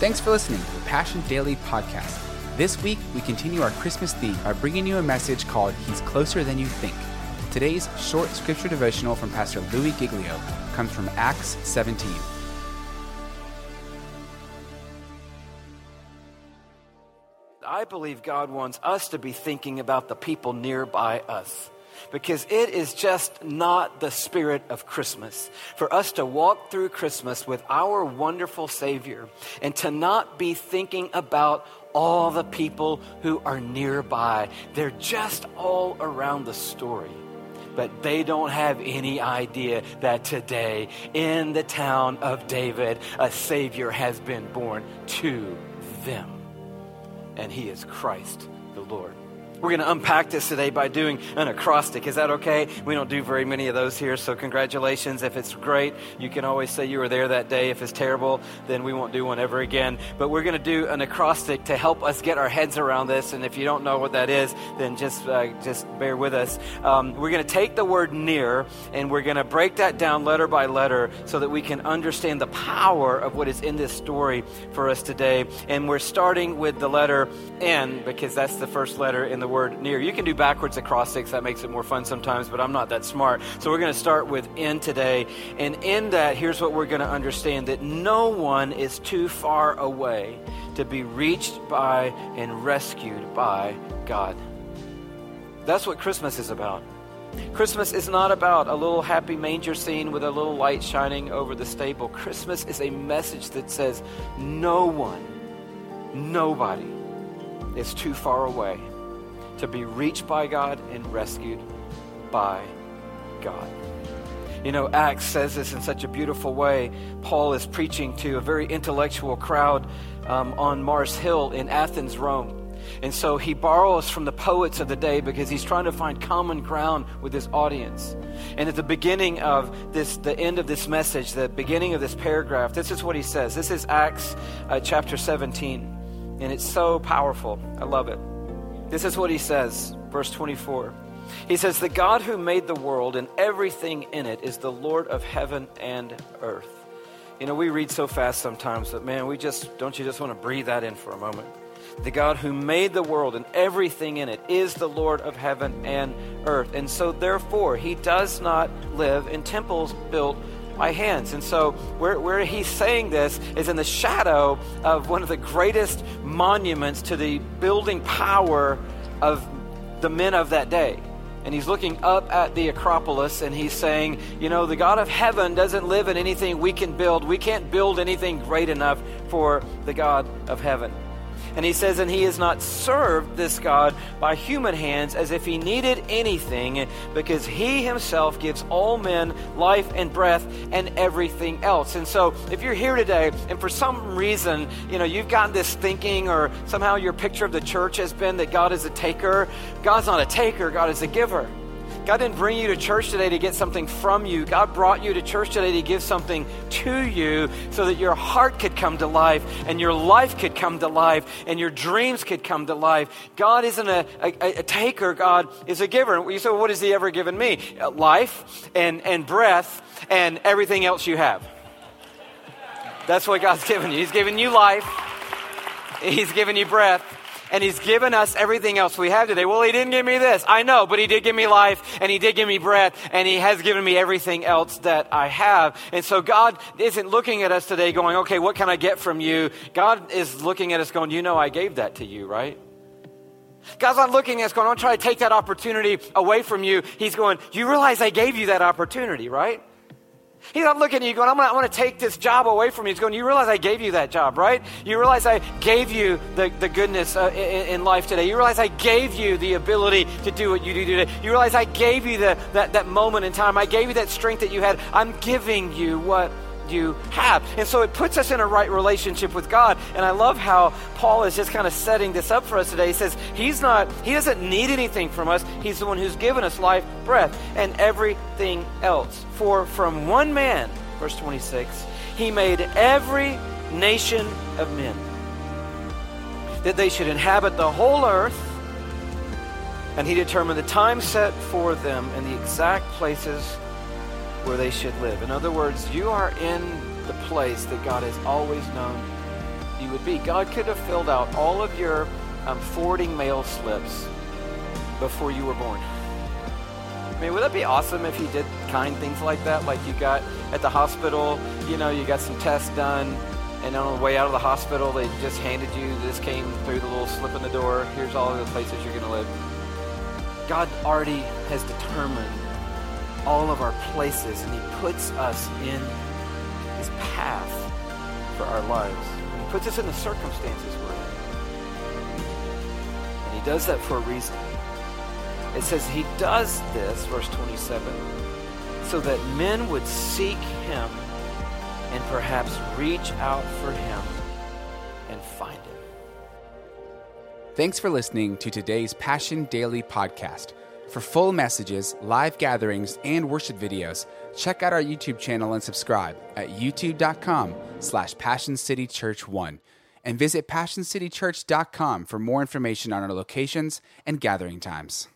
Thanks for listening to the Passion Daily podcast. This week, we continue our Christmas theme by bringing you a message called He's Closer Than You Think. Today's short scripture devotional from Pastor Louis Giglio comes from Acts 17. I believe God wants us to be thinking about the people nearby us because it is just not the spirit of Christmas for us to walk through Christmas with our wonderful Savior and to not be thinking about all the people who are nearby. They're just all around the story. But they don't have any idea that today, in the town of David, a Savior has been born to them. And He is Christ the Lord. We're going to unpack this today by doing an acrostic. Is that okay? We don't do very many of those here, so congratulations. If it's great, you can always say you were there that day. If it's terrible, then we won't do one ever again. But we're going to do an acrostic to help us get our heads around this. And if you don't know what that is, then just uh, just bear with us. Um, we're going to take the word near and we're going to break that down letter by letter so that we can understand the power of what is in this story for us today. And we're starting with the letter N because that's the first letter in the word near. You can do backwards acrostics, that makes it more fun sometimes, but I'm not that smart. So we're going to start with in today. And in that, here's what we're going to understand that no one is too far away to be reached by and rescued by God. That's what Christmas is about. Christmas is not about a little happy manger scene with a little light shining over the stable. Christmas is a message that says no one, nobody is too far away to be reached by God and rescued by God. You know, Acts says this in such a beautiful way. Paul is preaching to a very intellectual crowd um, on Mars Hill in Athens, Rome. And so he borrows from the poets of the day because he's trying to find common ground with his audience. And at the beginning of this, the end of this message, the beginning of this paragraph, this is what he says. This is Acts uh, chapter 17. And it's so powerful. I love it. This is what he says, verse 24. He says, The God who made the world and everything in it is the Lord of heaven and earth. You know, we read so fast sometimes that, man, we just, don't you just want to breathe that in for a moment? The God who made the world and everything in it is the Lord of heaven and earth. And so, therefore, he does not live in temples built by hands. And so, where, where he's saying this is in the shadow of one of the greatest monuments to the building power of the men of that day. And he's looking up at the Acropolis and he's saying, You know, the God of heaven doesn't live in anything we can build. We can't build anything great enough for the God of heaven. And he says, and he has not served this God by human hands as if he needed anything, because he himself gives all men life and breath and everything else. And so, if you're here today and for some reason, you know, you've gotten this thinking, or somehow your picture of the church has been that God is a taker, God's not a taker, God is a giver. God didn't bring you to church today to get something from you. God brought you to church today to give something to you so that your heart could come to life and your life could come to life and your dreams could come to life. God isn't a, a, a taker, God is a giver. You say, well, what has He ever given me? Uh, life and, and breath and everything else you have. That's what God's given you. He's given you life, He's given you breath and He's given us everything else we have today. Well, He didn't give me this. I know, but He did give me life, and He did give me breath, and He has given me everything else that I have. And so God isn't looking at us today going, okay, what can I get from you? God is looking at us going, you know, I gave that to you, right? God's not looking at us going, I'm trying to take that opportunity away from you. He's going, you realize I gave you that opportunity, right? He's not looking at you going, I'm going to take this job away from you. He's going, You realize I gave you that job, right? You realize I gave you the, the goodness uh, in, in, life today. You realize I gave you the ability to do what you do today. You realize I gave you the, that, that moment in time. I gave you that strength that you had. I'm giving you what you have. And so it puts us in a right relationship with God. And I love how Paul is just kind of setting this up for us today. He says, He's not, He doesn't need anything from us. He's the one who's given us life, breath, and everything else. For from one man, verse 26, He made every nation of men that they should inhabit the whole earth. And he determined the time set for them and the exact places where they should live. In other words, you are in the place that God has always known you would be. God could have filled out all of your um, forwarding mail slips before you were born. I mean, would that be awesome if he did kind things like that? Like you got at the hospital, you know, you got some tests done, and on the way out of the hospital, they just handed you this came through the little slip in the door. Here's all of the places you're going to live. God already has determined all of our places, and He puts us in His path for our lives. And he puts us in the circumstances we're in. And He does that for a reason. It says He does this, verse 27, so that men would seek Him and perhaps reach out for Him and find Him. Thanks for listening to today's Passion Daily podcast. For full messages, live gatherings, and worship videos, check out our YouTube channel and subscribe at youtube.com slash passioncitychurch1 and visit passioncitychurch.com for more information on our locations and gathering times.